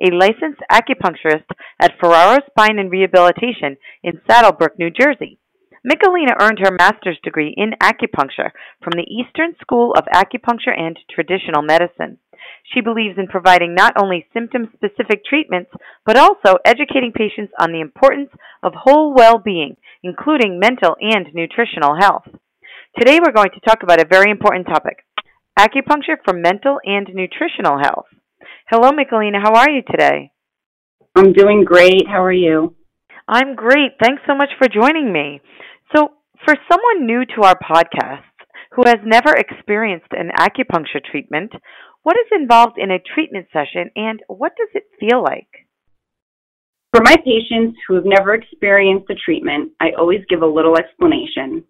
a licensed acupuncturist at Ferraro Spine and Rehabilitation in Saddlebrook, New Jersey. Michelina earned her master's degree in acupuncture from the Eastern School of Acupuncture and Traditional Medicine. She believes in providing not only symptom specific treatments, but also educating patients on the importance of whole well being, including mental and nutritional health. Today we're going to talk about a very important topic acupuncture for mental and nutritional health. Hello, Michelina. How are you today? I'm doing great. How are you? I'm great. Thanks so much for joining me. So, for someone new to our podcast who has never experienced an acupuncture treatment, what is involved in a treatment session and what does it feel like? For my patients who have never experienced a treatment, I always give a little explanation.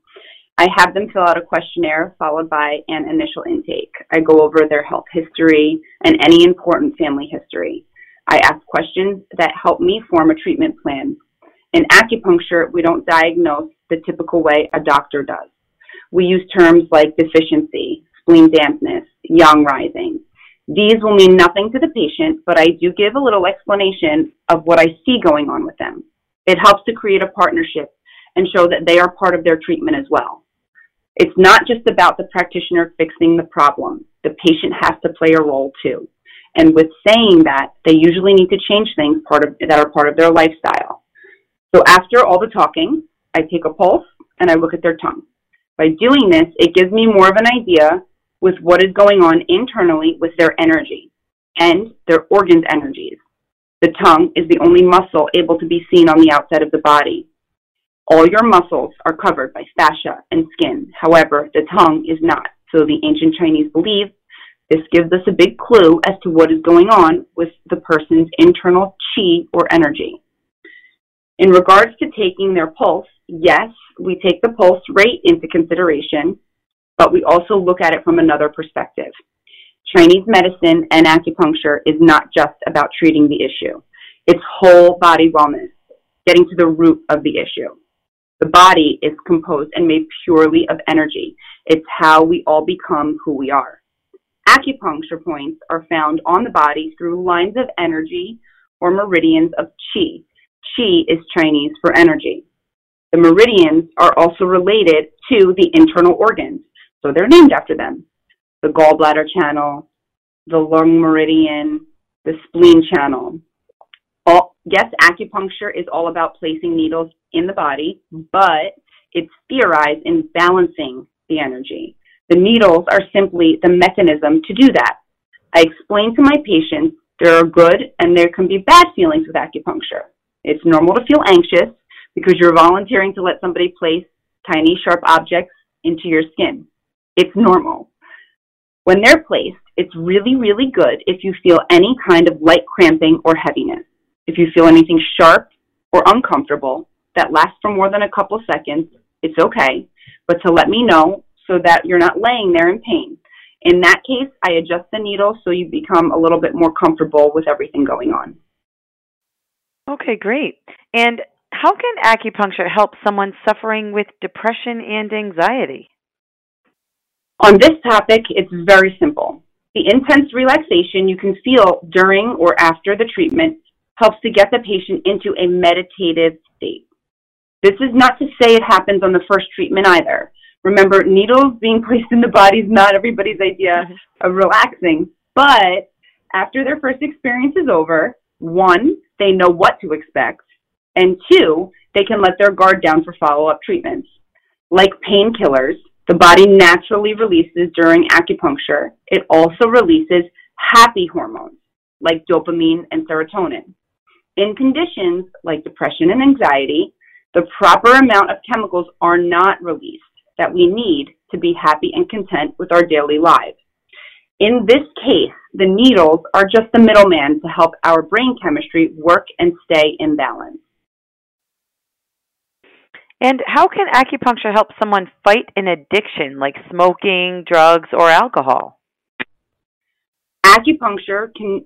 I have them fill out a questionnaire followed by an initial intake. I go over their health history and any important family history. I ask questions that help me form a treatment plan. In acupuncture, we don't diagnose the typical way a doctor does. We use terms like deficiency, spleen dampness, yang rising. These will mean nothing to the patient, but I do give a little explanation of what I see going on with them. It helps to create a partnership and show that they are part of their treatment as well. It's not just about the practitioner fixing the problem. The patient has to play a role too. And with saying that, they usually need to change things part of, that are part of their lifestyle. So after all the talking, I take a pulse and I look at their tongue. By doing this, it gives me more of an idea with what is going on internally with their energy and their organs' energies. The tongue is the only muscle able to be seen on the outside of the body. All your muscles are covered by fascia and skin. However, the tongue is not. So the ancient Chinese believe this gives us a big clue as to what is going on with the person's internal chi or energy. In regards to taking their pulse, yes, we take the pulse rate into consideration, but we also look at it from another perspective. Chinese medicine and acupuncture is not just about treating the issue. It's whole body wellness, getting to the root of the issue. The body is composed and made purely of energy. It's how we all become who we are. Acupuncture points are found on the body through lines of energy or meridians of qi. Qi is Chinese for energy. The meridians are also related to the internal organs, so they're named after them. The gallbladder channel, the lung meridian, the spleen channel. Yes, acupuncture is all about placing needles in the body, but it's theorized in balancing the energy. The needles are simply the mechanism to do that. I explain to my patients there are good and there can be bad feelings with acupuncture. It's normal to feel anxious because you're volunteering to let somebody place tiny, sharp objects into your skin. It's normal. When they're placed, it's really, really good if you feel any kind of light cramping or heaviness. If you feel anything sharp or uncomfortable, that lasts for more than a couple seconds, it's okay. But to let me know so that you're not laying there in pain. In that case, I adjust the needle so you become a little bit more comfortable with everything going on. Okay, great. And how can acupuncture help someone suffering with depression and anxiety? On this topic, it's very simple. The intense relaxation you can feel during or after the treatment helps to get the patient into a meditative state. This is not to say it happens on the first treatment either. Remember, needles being placed in the body is not everybody's idea mm-hmm. of relaxing. But after their first experience is over, one, they know what to expect, and two, they can let their guard down for follow up treatments. Like painkillers, the body naturally releases during acupuncture. It also releases happy hormones like dopamine and serotonin. In conditions like depression and anxiety, the proper amount of chemicals are not released that we need to be happy and content with our daily lives. In this case, the needles are just the middleman to help our brain chemistry work and stay in balance. And how can acupuncture help someone fight an addiction like smoking, drugs, or alcohol? Acupuncture can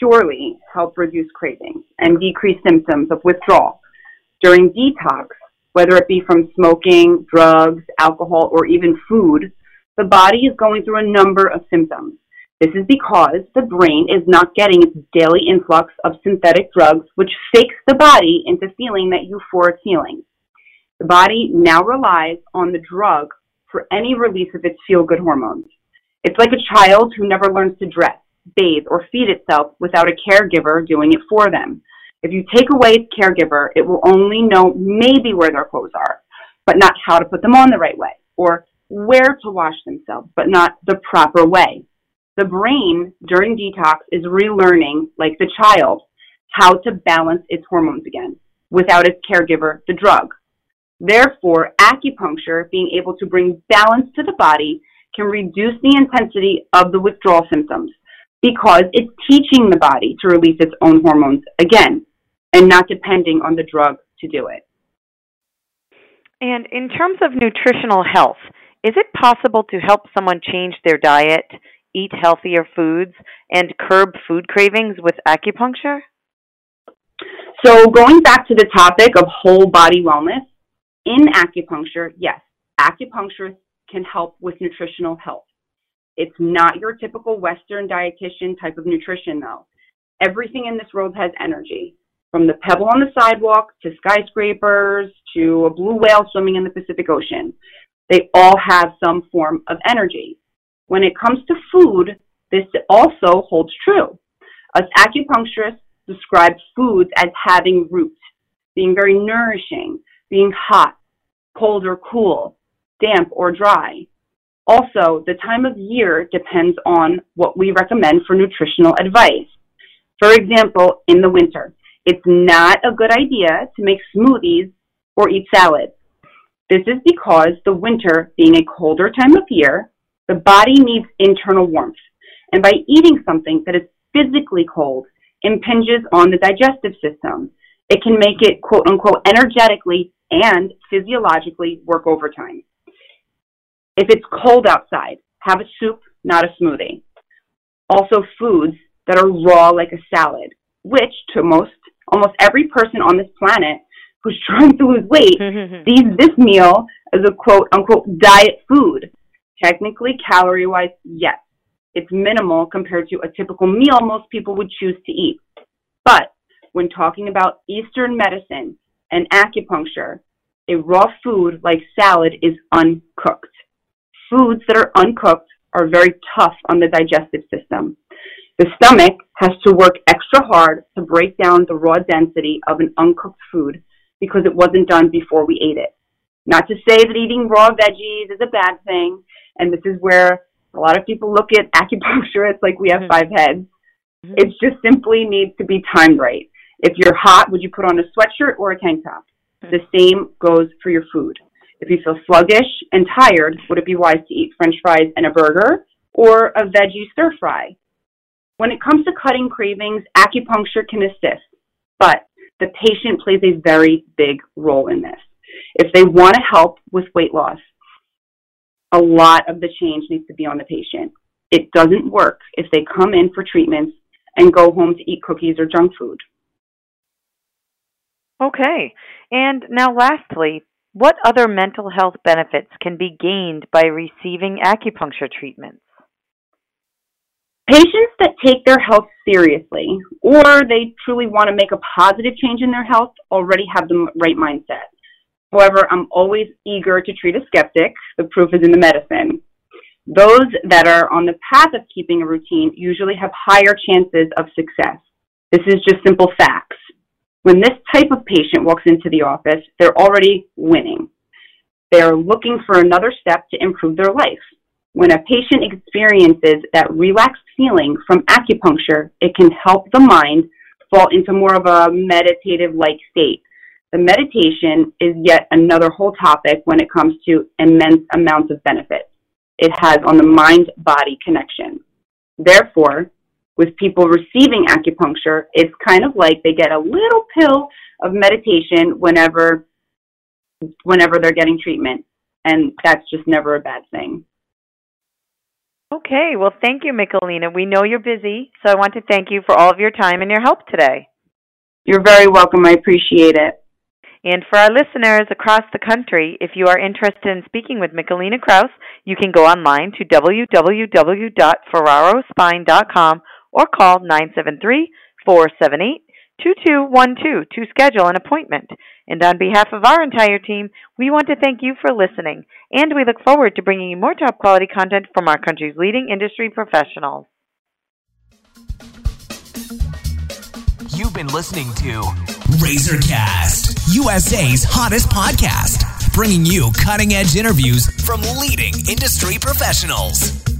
surely help reduce cravings and decrease symptoms of withdrawal. During detox, whether it be from smoking, drugs, alcohol, or even food, the body is going through a number of symptoms. This is because the brain is not getting its daily influx of synthetic drugs, which fakes the body into feeling that euphoric feeling. The body now relies on the drug for any release of its feel good hormones. It's like a child who never learns to dress, bathe, or feed itself without a caregiver doing it for them. If you take away its caregiver, it will only know maybe where their clothes are, but not how to put them on the right way, or where to wash themselves, but not the proper way. The brain during detox is relearning, like the child, how to balance its hormones again without its caregiver, the drug. Therefore, acupuncture, being able to bring balance to the body, can reduce the intensity of the withdrawal symptoms because it's teaching the body to release its own hormones again and not depending on the drug to do it. And in terms of nutritional health, is it possible to help someone change their diet, eat healthier foods, and curb food cravings with acupuncture? So, going back to the topic of whole body wellness, in acupuncture, yes, acupuncturists can help with nutritional health. It's not your typical Western dietitian type of nutrition, though. Everything in this world has energy, from the pebble on the sidewalk to skyscrapers to a blue whale swimming in the Pacific Ocean. They all have some form of energy. When it comes to food, this also holds true. Us acupuncturists describe foods as having roots, being very nourishing, being hot, cold or cool, damp or dry. Also, the time of year depends on what we recommend for nutritional advice. For example, in the winter, it's not a good idea to make smoothies or eat salads. This is because the winter, being a colder time of year, the body needs internal warmth. And by eating something that is physically cold, impinges on the digestive system. It can make it quote unquote energetically and physiologically work overtime. If it's cold outside, have a soup, not a smoothie. Also, foods that are raw, like a salad, which to most, almost every person on this planet who's trying to lose weight sees this meal as a quote unquote diet food. Technically, calorie wise, yes, it's minimal compared to a typical meal most people would choose to eat. But when talking about Eastern medicine, and acupuncture, a raw food like salad is uncooked. Foods that are uncooked are very tough on the digestive system. The stomach has to work extra hard to break down the raw density of an uncooked food because it wasn't done before we ate it. Not to say that eating raw veggies is a bad thing, and this is where a lot of people look at acupuncturists like we have mm-hmm. five heads. Mm-hmm. It just simply needs to be timed right. If you're hot, would you put on a sweatshirt or a tank top? Hmm. The same goes for your food. If you feel sluggish and tired, would it be wise to eat french fries and a burger or a veggie stir fry? When it comes to cutting cravings, acupuncture can assist, but the patient plays a very big role in this. If they want to help with weight loss, a lot of the change needs to be on the patient. It doesn't work if they come in for treatments and go home to eat cookies or junk food. Okay. And now, lastly, what other mental health benefits can be gained by receiving acupuncture treatments? Patients that take their health seriously or they truly want to make a positive change in their health already have the right mindset. However, I'm always eager to treat a skeptic. The proof is in the medicine. Those that are on the path of keeping a routine usually have higher chances of success. This is just simple facts. When this type of patient walks into the office, they're already winning. They're looking for another step to improve their life. When a patient experiences that relaxed feeling from acupuncture, it can help the mind fall into more of a meditative like state. The meditation is yet another whole topic when it comes to immense amounts of benefit it has on the mind body connection. Therefore, with people receiving acupuncture, it's kind of like they get a little pill of meditation whenever whenever they're getting treatment. And that's just never a bad thing. Okay, well, thank you, Michelina. We know you're busy, so I want to thank you for all of your time and your help today. You're very welcome. I appreciate it. And for our listeners across the country, if you are interested in speaking with Michelina Kraus, you can go online to www.ferrarospine.com or call 973 478 2212 to schedule an appointment. And on behalf of our entire team, we want to thank you for listening, and we look forward to bringing you more top quality content from our country's leading industry professionals. You've been listening to Razorcast, USA's hottest podcast, bringing you cutting edge interviews from leading industry professionals.